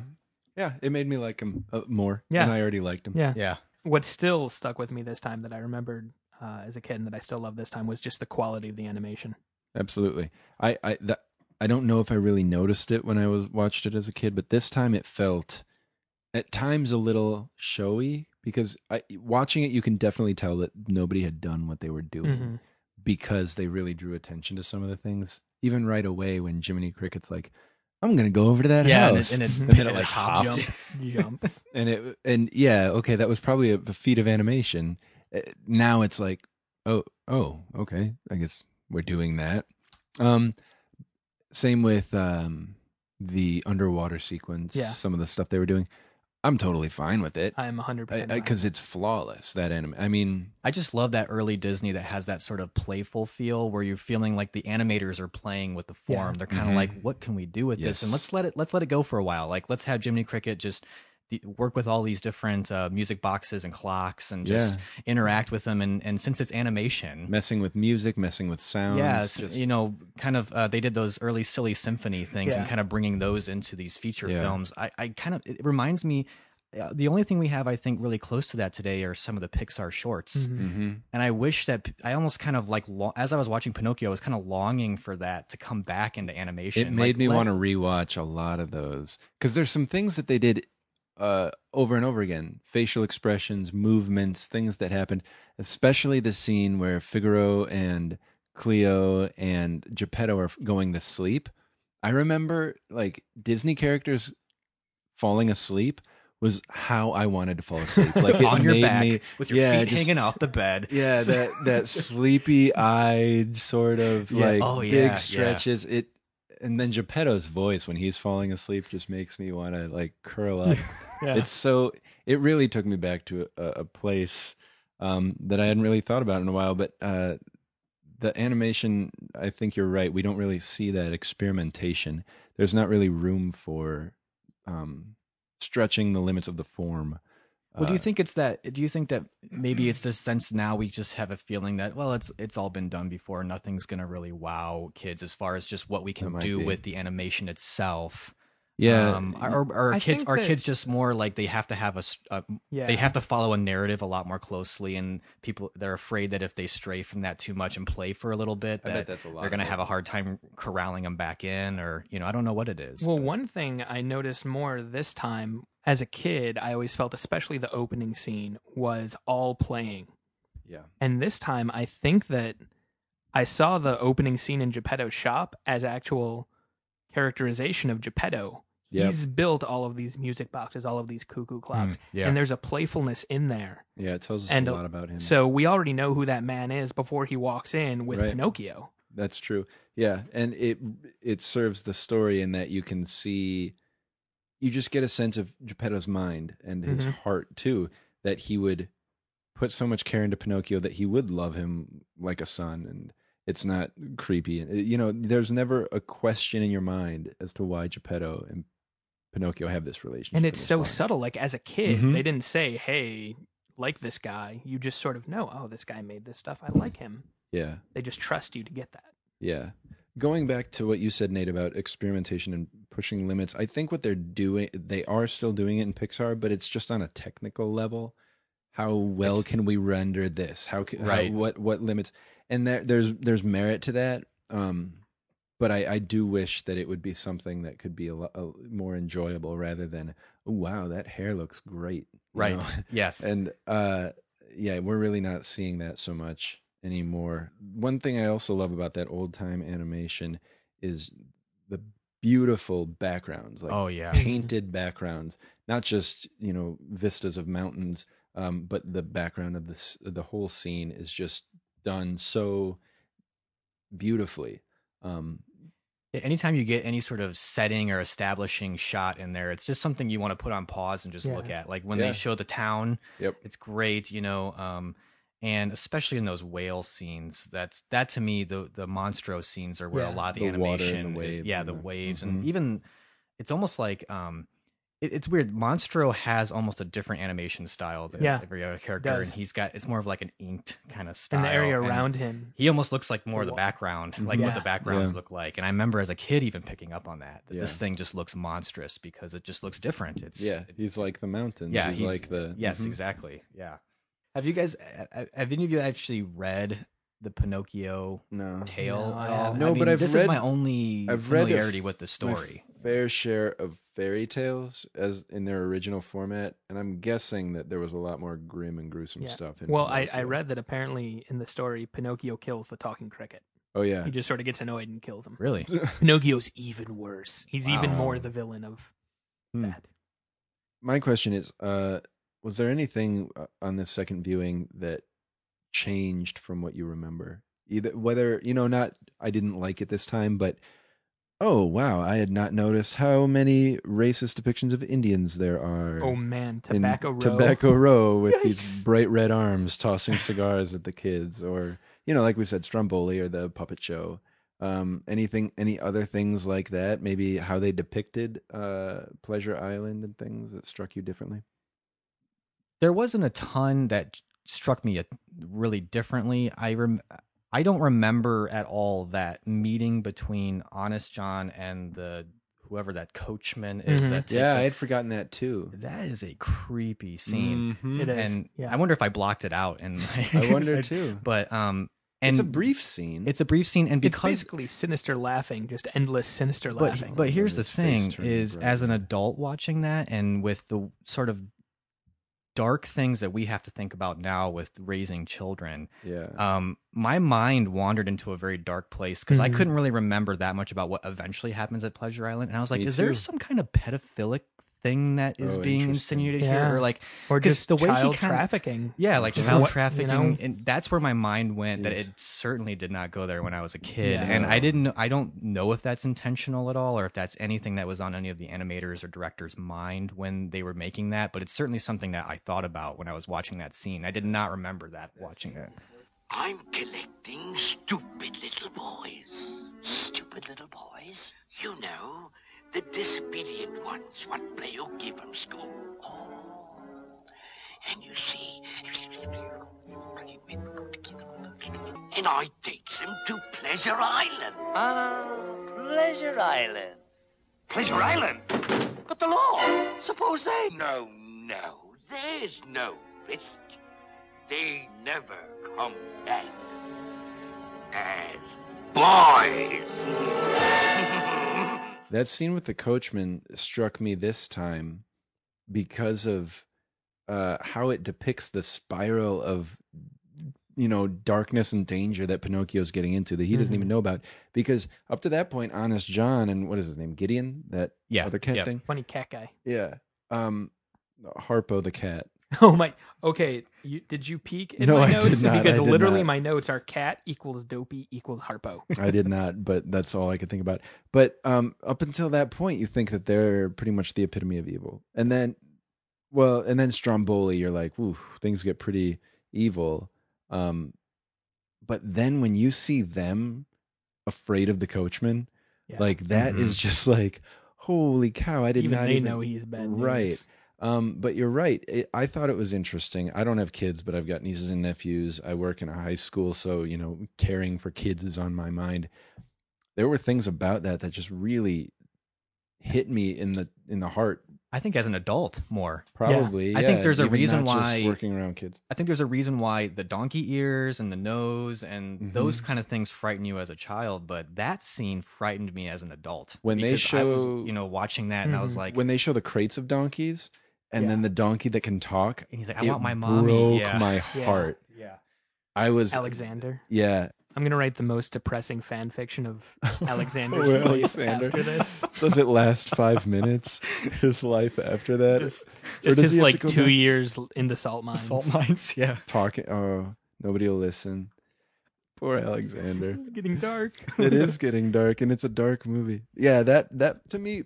Yeah, it made me like him uh, more. Yeah. And I already liked him. Yeah. Yeah. What still stuck with me this time that I remembered uh, as a kid and that I still love this time was just the quality of the animation. Absolutely. I I that I don't know if I really noticed it when I was watched it as a kid, but this time it felt at times a little showy because I watching it you can definitely tell that nobody had done what they were doing Mhm. because they really drew attention to some of the things. Even right away when Jiminy Cricket's like, I'm gonna go over to that Yeah, and house. it- and it- then it it like hops. hops. Jump, jump. and it and yeah okay that was probably a, a feat of animation Uh, now it's like oh oh okay i guess we're doing that um same with um the underwater sequence Yeah. some of the stuff they were doing i'm totally fine with it I am 100% because it's flawless that anime i mean I just love that early Disney that has that sort of playful feel where you're feeling like the animators are playing with the Yeah. form. They're kind of Mhm. like, what can we do with this? And let's let it let's let it go for a while. Like let's have Jiminy Cricket just the, work with all these different uh, music boxes and clocks and just interact with them. And and since it's animation, messing with music messing with sounds Yes, just- you know, kind of. Uh, they did those early silly symphony things and kind of bringing those into these feature Yeah. films. I, I kind of it reminds me. uh, the only thing we have, I think, really close to that today are some of the Pixar shorts. Mhm. Mm-hmm. And I wish that I almost kind of like lo- as I was watching Pinocchio, I was kind of longing for that to come back into animation. It made Like, me let- want to rewatch a lot of those because there's some things that they did uh, over and over again facial expressions, movements, things that happened, especially the scene where Figaro and Cleo and Geppetto are going to sleep. I remember like Disney characters falling asleep was how I wanted to fall asleep. Like on your back me, with your yeah, feet just- hanging off the bed. yeah, that that sleepy eyed sort of Yeah. like Oh, yeah, big stretches. It and then Geppetto's voice when he's falling asleep just makes me want to like curl up. Yeah. It's so it really took me back to a, a place um, that I hadn't really thought about in a while. But uh, the animation, I think you're right. We don't really see that experimentation. There's not really room for um, stretching the limits of the form. Well, do you Uh, think it's that? Do you think that maybe it's this sense now we just have a feeling that well, it's it's all been done before. Nothing's gonna really wow kids as far as just what we can do be. with the animation itself. Yeah, um, are, are kids are that- kids just more like they have to have a Yeah. they have to follow a narrative a lot more closely, and people they're afraid that if they stray from that too much and play for a little bit, that a they're gonna have a hard time corralling them back in, or you know, I don't know what it is. Well, but- one thing I noticed more this time as a kid, I always felt, especially the opening scene, was all playing. yeah. And this time, I think that I saw the opening scene in Geppetto's shop as actual characterization of Geppetto. Yep. He's built all of these music boxes, all of these cuckoo clocks, Mm, yeah. and there's a playfulness in there. Yeah, it tells us And, a lot about him. So we already know who that man is before he walks in with Right. Pinocchio. That's true. Yeah, and it it serves the story in that you can see you just get a sense of Geppetto's mind and his Mhm. heart too that he would put so much care into Pinocchio that he would love him like a son and it's not creepy and you know there's never a question in your mind as to why Geppetto and Pinocchio have this relationship And it's so far. subtle. Like as a kid, Mhm. they didn't say, "Hey, like this guy." You just sort of know, "Oh, this guy made this stuff. I like him." yeah They just trust you to get that. Yeah. Going back to what you said, Nate, about experimentation and pushing limits, I think what they're doing, they are still doing it in Pixar, but it's just on a technical level. How well It's- can we render this? How, can, Right. how what what limits? And there, there's there's merit to that. Um, but I, I do wish that it would be something that could be a, a more enjoyable rather than oh, wow that hair looks great right? know? Yes. and uh yeah we're really not seeing that so much anymore one thing i also love about that old time animation is the beautiful backgrounds like oh yeah. painted backgrounds not just you know vistas of mountains um but the background of this the whole scene is just done so beautifully um Anytime you get any sort of setting or establishing shot in there, it's just something you want to put on pause and just look at. Like when Yeah. they show the town, Yep. it's great, you know. Um, and especially in those whale scenes, that's that to me the the monstro scenes are where Yeah. a lot of the, The water and animation, the is- yeah, the the- waves, Mhm. and even it's almost like um, it, it's weird. Monstro has almost a different animation style than Yeah, every other character, and he's got it's more of like an inked kind of style. And the area and- around him. he almost looks like more of the wa- background, like what Yeah. the backgrounds Yeah. look like. And I remember as a kid even picking up on that. That this Yeah. thing just looks monstrous because it just looks different. It's yeah he's like the mountains yeah, he's, he's- like the yes, Mhm. exactly. Yeah. Have you guys? uh, Have any of you actually read the Pinocchio no tale No, I at all? haven't. No, I mean, but I've this read- is my only I've read a familiarity f- with the my story. Fair share of fairy tales as in their original format, and I'm guessing that there was a lot more grim and gruesome Yeah. stuff. In Well, I, I read that apparently in the story, Pinocchio kills the talking cricket. Oh yeah, He just sort of gets annoyed and kills him. Really? Pinocchio's even worse. He's even Wow. more the villain of Hmm. that. My question is, uh, was there anything uh, on this second viewing that changed from what you remember? Either whether you know, not I didn't like it this time, but oh wow, I had not noticed how many racist depictions of Indians there are. Oh man, in Tobacco Row. Tobacco Row with Yikes. these bright red arms tossing cigars at the kids, or you know, like we said, Stromboli or the puppet show. Um, anything, any other things like that? Maybe how they depicted uh, Pleasure Island and things that struck you differently. there wasn't a ton that struck me a- really differently. I rem- I don't remember at all that meeting between Honest John and the whoever that coachman is Mhm. that takes Yeah, it- I had forgotten that too. that is a creepy scene. Mhm. It is. And yeah. I wonder if I blocked it out and I wonder too. But um and it's a brief scene. it's a brief scene and it's basically sinister laughing, just endless sinister laughing. but here's the thing is bright. as an adult watching that and with the sort of dark things that we have to think about now with raising children yeah. um my mind wandered into a very dark place because i Mhm. couldn't really remember that much about what eventually happens at pleasure island and i was like Me is there some kind of pedophilic thing that is Oh, being insinuated Yeah. here or like or 'cause just the way he child kinda- trafficking. yeah like Yeah. child What- you trafficking know? and that's where my mind went that it certainly did not go there when i was a kid Yeah. and i didn't know- i don't know if that's intentional at all or if that's anything that was on any of the animators or directors mind when they were making that but it's certainly something that i thought about when i was watching that scene i did not remember that watching it I'm collecting stupid little boys. Stupid little boys? You know, the disobedient ones what play hooky from school. Oh. And you see, and I takes them to Pleasure Island. Ah, Pleasure Island. Pleasure Island? But the law, suppose they... No, no, there's no risk. They never come back as boys. That scene with the coachman struck me this time because of uh, how it depicts the spiral of you know darkness and danger that Pinocchio's getting into that he doesn't even know about. Because up to that point, Honest John and what is his name, Gideon, that Yeah, other cat yeah. thing, Funny cat guy. yeah, um, Harpo the cat. Oh my. Okay, you, did you peek in No, my I notes? did not, Because I did literally not. my notes are cat equals dopey equals harpo. I did not, but that's all I could think about. But um, up until that point, you think that they're pretty much the epitome of evil, and then, well, and then Stromboli, you're like, "Ooh, things get pretty evil." Um, but then when you see them afraid of the coachman, Yeah. like that is just like, holy cow! I did even not they even know he's bad. news. right. Um, but you're right. It, I thought it was interesting. I don't have kids, but I've got nieces and nephews. I work in a high school, so you know, caring for kids is on my mind. There were things about that that just really hit me in the in the heart. i think as an adult more Probably, I think there's a reason why- working around kids. I think there's a reason why the donkey ears and the nose and Mhm. those kind of things frighten you as a child, but that scene frightened me as an adult. When they I was, show- you know, watching that and I was Mhm. like, when they show the crates of donkeys, and then the donkey that can talk, and he's like, I want my mommy. broke yeah. my heart. yeah. I was Alexander. Yeah, I'm gonna write the most depressing fan fiction of Alexander's life Alexander. after this. Does it last five minutes? His life after that? Just, just his like two back- years in the salt mines. Salt mines, yeah. talking. Oh, nobody will listen. Poor Alexander. It's getting dark. it is getting dark, and it's a dark movie. Yeah, that that to me,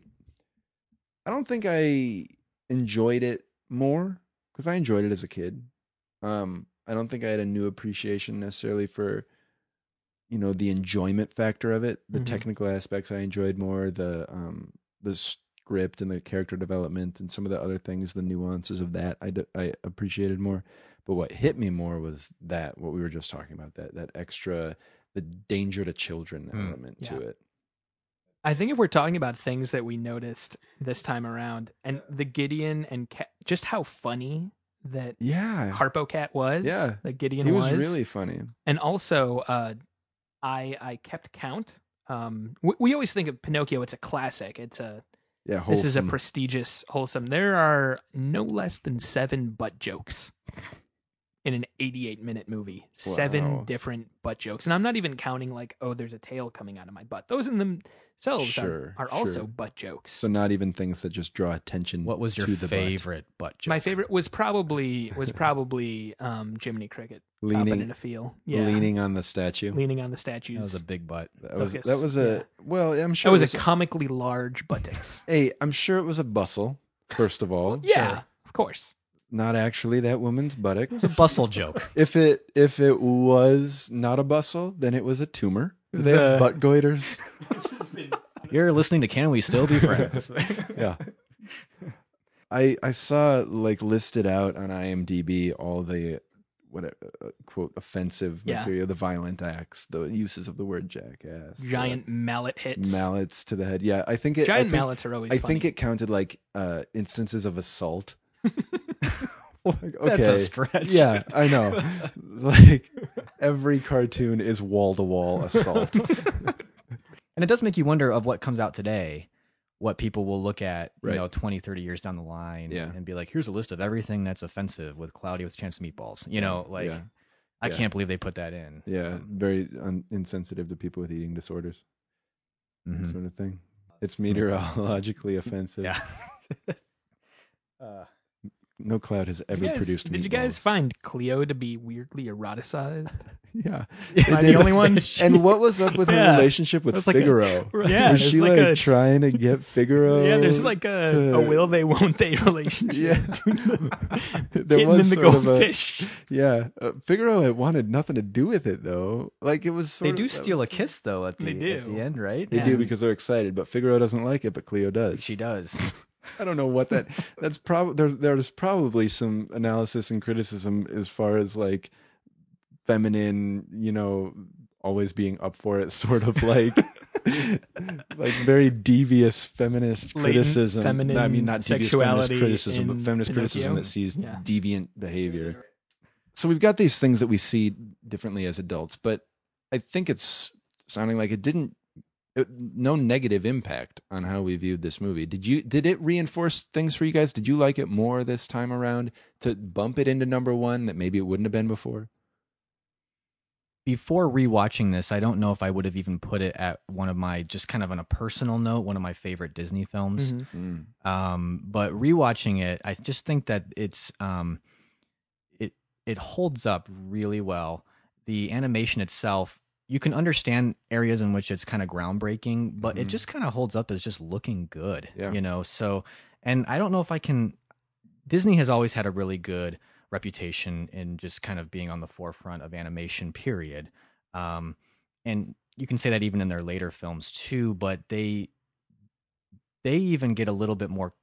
I don't think I enjoyed it more because I enjoyed it as a kid. Um, I don't think I had a new appreciation necessarily for, you know, the enjoyment factor of it. The Mhm. technical aspects I enjoyed more. The um the script and the character development and some of the other things, the nuances of that I, d- I appreciated more. But what hit me more was that what we were just talking about that that extra the danger to children Mm, element to it. I think if we're talking about things that we noticed this time around, and the Gideon and Cat, just how funny that Yeah, Harpo Cat was. Yeah. that Gideon he was, really funny. and also uh, I I kept count. Um, we, we always think of Pinocchio; it's a classic. It's a Yeah, this is a prestigious, wholesome. There are no less than seven butt jokes in an 88 minute movie. Wow. Seven different butt jokes, and I'm not even counting like, oh, there's a tail coming out of my butt. Those in themselves Sure, are, are also butt jokes. so not even things that just draw attention. What was your to the butt. favorite butt, joke? my favorite was probably was probably um, Jiminy Cricket leaning in Leaning, a feel. yeah, leaning on the statue. leaning on the statue. That was a big butt. That was Focus, that was a yeah. well. I'm sure That was, it was a comically large buttocks. Hey, I'm sure it was a bustle. First of all, Yeah, of course. Not actually that woman's buttock. It was a bustle joke. If it if it was not a bustle, then it was a tumor. Do they It's, have uh, butt goiters? You're listening to Can We Still Be Friends? yeah. I I saw like listed out on IMDb all the what uh, uh, quote offensive Yeah. material, the violent acts, the uses of the word jackass, Giant mallet hits. mallets to the head. Yeah, I think it. I Giant think, mallets are always I funny. think it counted like uh instances of assault. Like, That's a okay. stretch. Yeah, I know. like every cartoon is wall to wall assault. And it does make you wonder of what comes out today, what people will look at, you know, 20, 30 years down the line Yeah. and be like, here's a list of everything that's offensive with Cloudy with a Chance of Meatballs. You know, like, yeah, I Yeah. can't believe they put that in. yeah, very un- insensitive to people with eating disorders, that Mhm. sort of thing. It's meteorologically offensive. Yeah. uh, No cloud has ever you guys, produced. Did you guys find Cleo to be weirdly eroticized? Yeah. Am I the only one? And what was up with her Yeah. relationship with It's like a- Figaro? Yeah, was she like like, a- trying to get Figaro? yeah, there's like a, to- a will they won't they relationship Yeah. between the There kitten was and the sort of a- goldfish. Yeah, uh, Figaro had wanted nothing to do with it though. Like it was. So. They Sort do of, steal a kiss, though, at the, They at the end, right? They Yeah. do because they're excited, but Figaro doesn't like it, but Cleo does. She does. I don't know what that. That's probably there. There's probably some analysis and criticism as far as like feminine, you know, always being up for it, sort of like like very devious feminist Latent criticism. feminine I mean, not devious feminist criticism, but in feminist criticism that sees Yeah. deviant behavior. So we've got these things that we see differently as adults, but I think it's sounding like it didn't it, no negative impact on how we viewed this movie. Did you did it reinforce things for you guys? Did you like it more this time around to bump it into number 1 that maybe it wouldn't have been before? Before rewatching this, I don't know if I would have even put it at one of my, just kind of on a personal note, one of my favorite Disney films. Mhm. Um, but rewatching it, I just think that it's um, it it holds up really well. The animation itself, you can understand areas in which it's kind of groundbreaking, but it Mhm. just kind of holds up as just looking good. Yeah. You know, so and I don't know if I can. Disney has always had a really good reputation in just kind of being on the forefront of animation. Period. Um, and you can say that even in their later films too, but they they even get a little bit more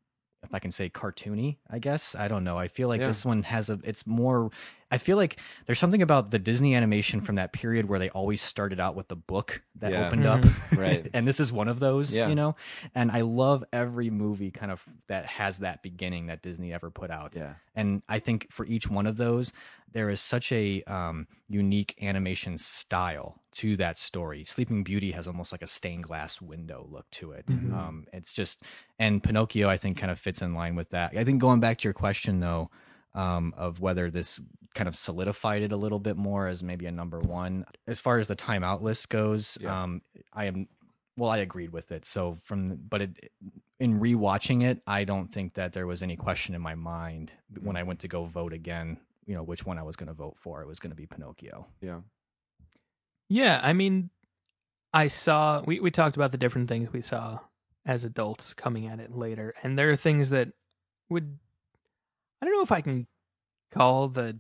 if I can say cartoony, I guess. I don't know. I feel like Yeah. this one has a it's more I feel like there's something about the Disney animation from that period where they always started out with the book that Yeah. opened up. Right. and this is one of those, Yeah. you know. And I love every movie kind of that has that beginning that Disney ever put out. Yeah. And I think for each one of those, there is such a um, unique animation style to that story. Sleeping Beauty has almost like a stained glass window look to it. Mm-hmm. Um, it's just, and Pinocchio, I think, kind of fits in line with that. I think going back to your question, though, um, of whether this kind of solidified it a little bit more as maybe a number one. As far as the Time Out list goes, Yeah. um, I am well, I agreed with it. So from, but it, in rewatching it, I don't think that there was any question in my mind when I went to go vote again. You know which one I was going to vote for. It was going to be Pinocchio. Yeah. Yeah, I mean, I saw we we talked about the different things we saw as adults coming at it later, and there are things that would I don't know if I can call the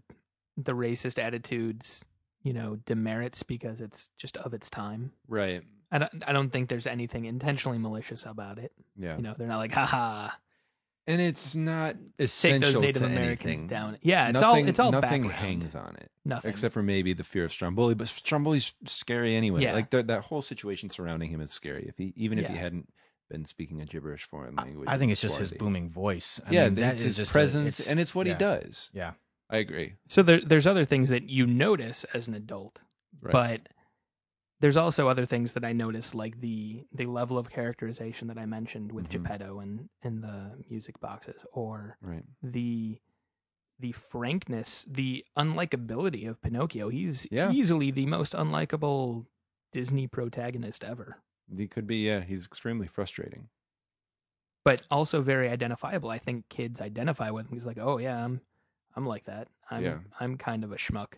the racist attitudes, you know, demerits because it's just of its time. Right. I don't I don't think there's anything intentionally malicious about it. Yeah. You know, they're not like, haha, and it's not take essential those Native to Americans anything. down. Yeah, it's nothing, all it's all nothing background. hangs on it. Nothing. except for maybe the fear of Stromboli. But Stromboli's scary anyway. Yeah. Like the, that whole situation surrounding him is scary. If he, even if he hadn't been speaking a gibberish foreign language, I think it's just his booming voice. I yeah, mean, that it's is his just a- presence, it's- and it's what yeah. he does. Yeah. I agree. So there, there's other things that you notice as an adult, Right. but there's also other things that I notice, like the the level of characterization that I mentioned with Mhm. Geppetto and and the music boxes, or right. the the frankness, the unlikability of Pinocchio. He's Yeah. easily the most unlikable Disney protagonist ever, He could be. Yeah, he's extremely frustrating. but also very identifiable. I think kids identify with him. He's like, oh yeah, I'm I'm like that. I'm Yeah. I'm kind of a schmuck.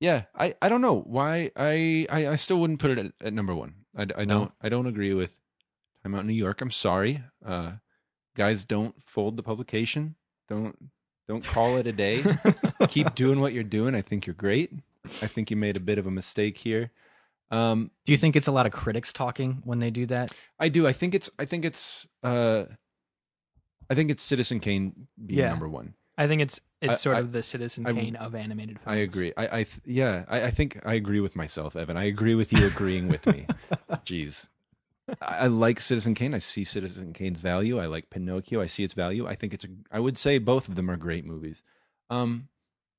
Yeah, I, I don't know why I, I, I still wouldn't put it at, at number one. I, I No. don't I don't agree with Time Out New York. I'm sorry, uh, guys. Don't fold the publication. Don't don't call it a day. Keep doing what you're doing. I think you're great. I think you made a bit of a mistake here. Um, Do you think it's a lot of critics talking when they do that? I do. I think it's. I think it's. Uh, I think it's Citizen Kane being Yeah. number one. I think it's is I- sort I- of the Citizen I- Kane of animated films. I agree. I, I th- yeah, I, I think I agree with myself, Evan. I agree with you agreeing with me. Jeez. I, I like Citizen Kane. I see Citizen Kane's value. I like Pinocchio. I see its value. I think it's a, I would say both of them are great movies. Um,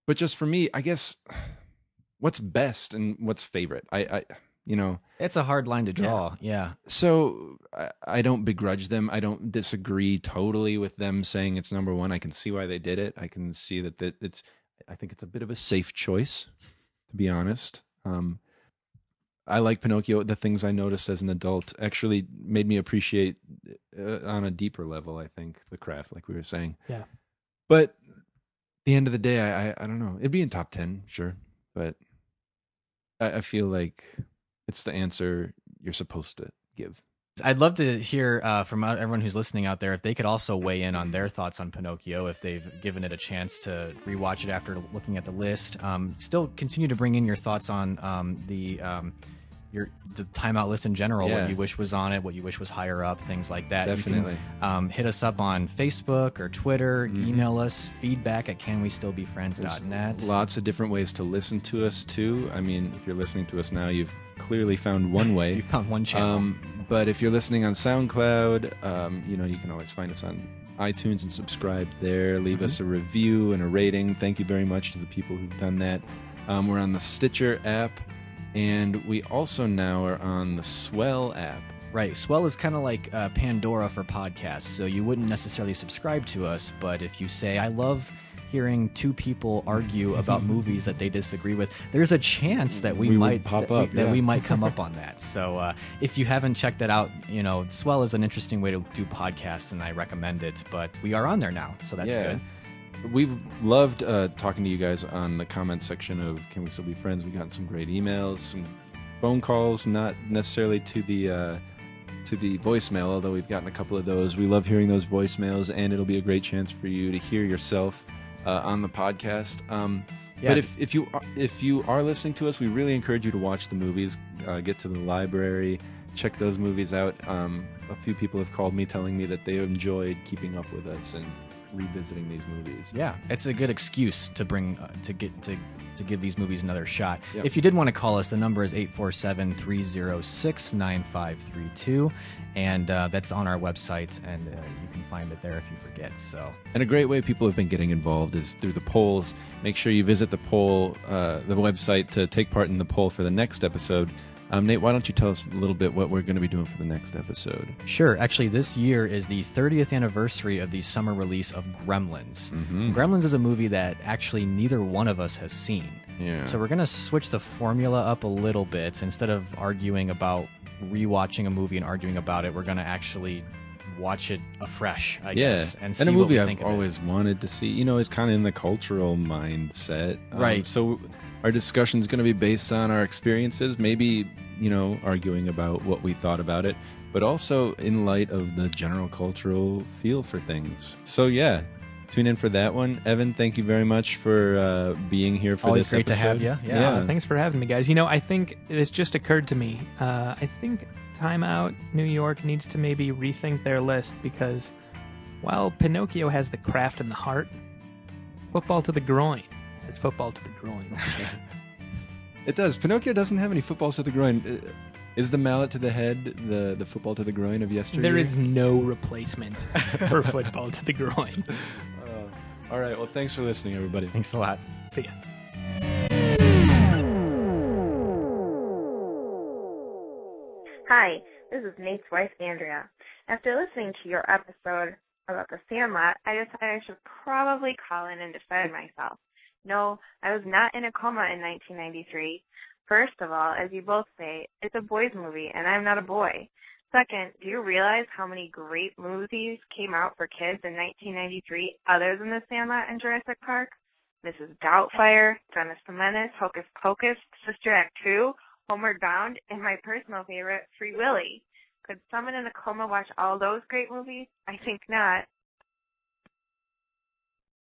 but just for me, I guess what's best and what's favorite. I, I you know, It's a hard line to draw. Yeah. so I, I don't begrudge them. I don't disagree totally with them saying it's number one. I can see why they did it. I can see that, that it's. I think it's a bit of a safe choice, to be honest. Um, I like Pinocchio. The things I noticed as an adult actually made me appreciate uh, on a deeper level. I think the craft, like we were saying. Yeah. But the end of the day, I I, I don't know. It'd be in top ten, sure, but I, I feel like it's the answer you're supposed to give. I'd love to hear uh, from everyone who's listening out there if they could also weigh in on their thoughts on Pinocchio, if they've given it a chance to rewatch it after looking at the list. Um, still continue to bring in your thoughts on um, the um, your the Time Out list in general. Yeah. What you wish was on it, what you wish was higher up, things like that. You can, Definitely. um, hit us up on Facebook or Twitter. Mhm. Email us feedback at canwestillbefriends.net. Lots of different ways to listen to us too. I mean, if you're listening to us now, you've clearly found one way. You found one channel. Um, but if you're listening on SoundCloud, um, you know you can always find us on iTunes and subscribe there. Leave Mhm. us a review and a rating. Thank you very much to the people who've done that. Um, we're on the Stitcher app, and we also now are on the Swell app. Right. Swell is kind of like uh, Pandora for podcasts. So you wouldn't necessarily subscribe to us, but if you say, I love hearing two people argue about movies that they disagree with, there's a chance that we, We might pop that, we- up, that yeah. we might come up on that. So uh, if you haven't checked that out, you know, Swell is an interesting way to do podcasts, and I recommend it. But we are on there now, so that's Yeah. good. We've loved uh, talking to you guys on the comment section of Can We Still Be Friends? We've gotten some great emails, some phone calls, not necessarily to the uh, to the voicemail, although we've gotten a couple of those. We love hearing those voicemails, and it'll be a great chance for you to hear yourself uh, on the podcast. Um, Yeah. But if, if you are, if you are listening to us, we really encourage you to watch the movies. Uh, get to the library, check those movies out. Um, a few people have called me telling me that they enjoyed keeping up with us and revisiting these movies. Yeah, it's a good excuse to bring uh, to get to to give these movies another shot. Yep. If you did want to call us, the number is 847-306-9532 and uh, that's on our website and uh, you can find it there if you forget. So, And a great way people have been getting involved is through the polls. Make sure you visit the poll, uh, the website, to take part in the poll for the next episode. Um, Nate, why don't you tell us a little bit what we're going to be doing for the next episode? sure, actually this year is the 30th anniversary of the summer release of Gremlins. Mhm. Gremlins is a movie that actually neither one of us has seen. Yeah. So we're going to switch the formula up a little bit. Instead of arguing about rewatching a movie and arguing about it, we're going to actually watch it afresh, I yeah, guess, and see a what movie I've think of it. always wanted to see. You know, it's kind of in the cultural mindset, Um, Right. So our discussion is going to be based on our experiences, maybe you know, arguing about what we thought about it, but also in light of the general cultural feel for things. So yeah. Tune in for that one, Evan. Thank you very much for uh, being here for Always this. great to have episode. you. Yeah, Uh, thanks for having me, guys. You know, I think it's just occurred to me. Uh, I think Time Out New York needs to maybe rethink their list because while Pinocchio has the craft and the heart, football to the groin. It's football to the groin. It does. Pinocchio doesn't have any footballs to the groin. Uh, Is the mallet to the head the the football to the groin of yesterday? there is no replacement for football to the groin. Uh, all right. Well, thanks for listening, everybody. Thanks a lot. See ya. Hi, this is Nate's wife, Andrea. After listening to your episode about the Sandlot, I decided I should probably call in and defend myself. No, I was not in a coma in 1993. First of all, as you both say, it's a boys movie, and I'm not a boy. Second, do you realize how many great movies came out for kids in 1993 other than The Sandlot and Jurassic Park? Mrs. Doubtfire, Dennis the Menace, Hocus Pocus, Sister Act 2, Homeward Bound, and my personal favorite, Free Willy. Could someone in a coma watch all those great movies? I think not.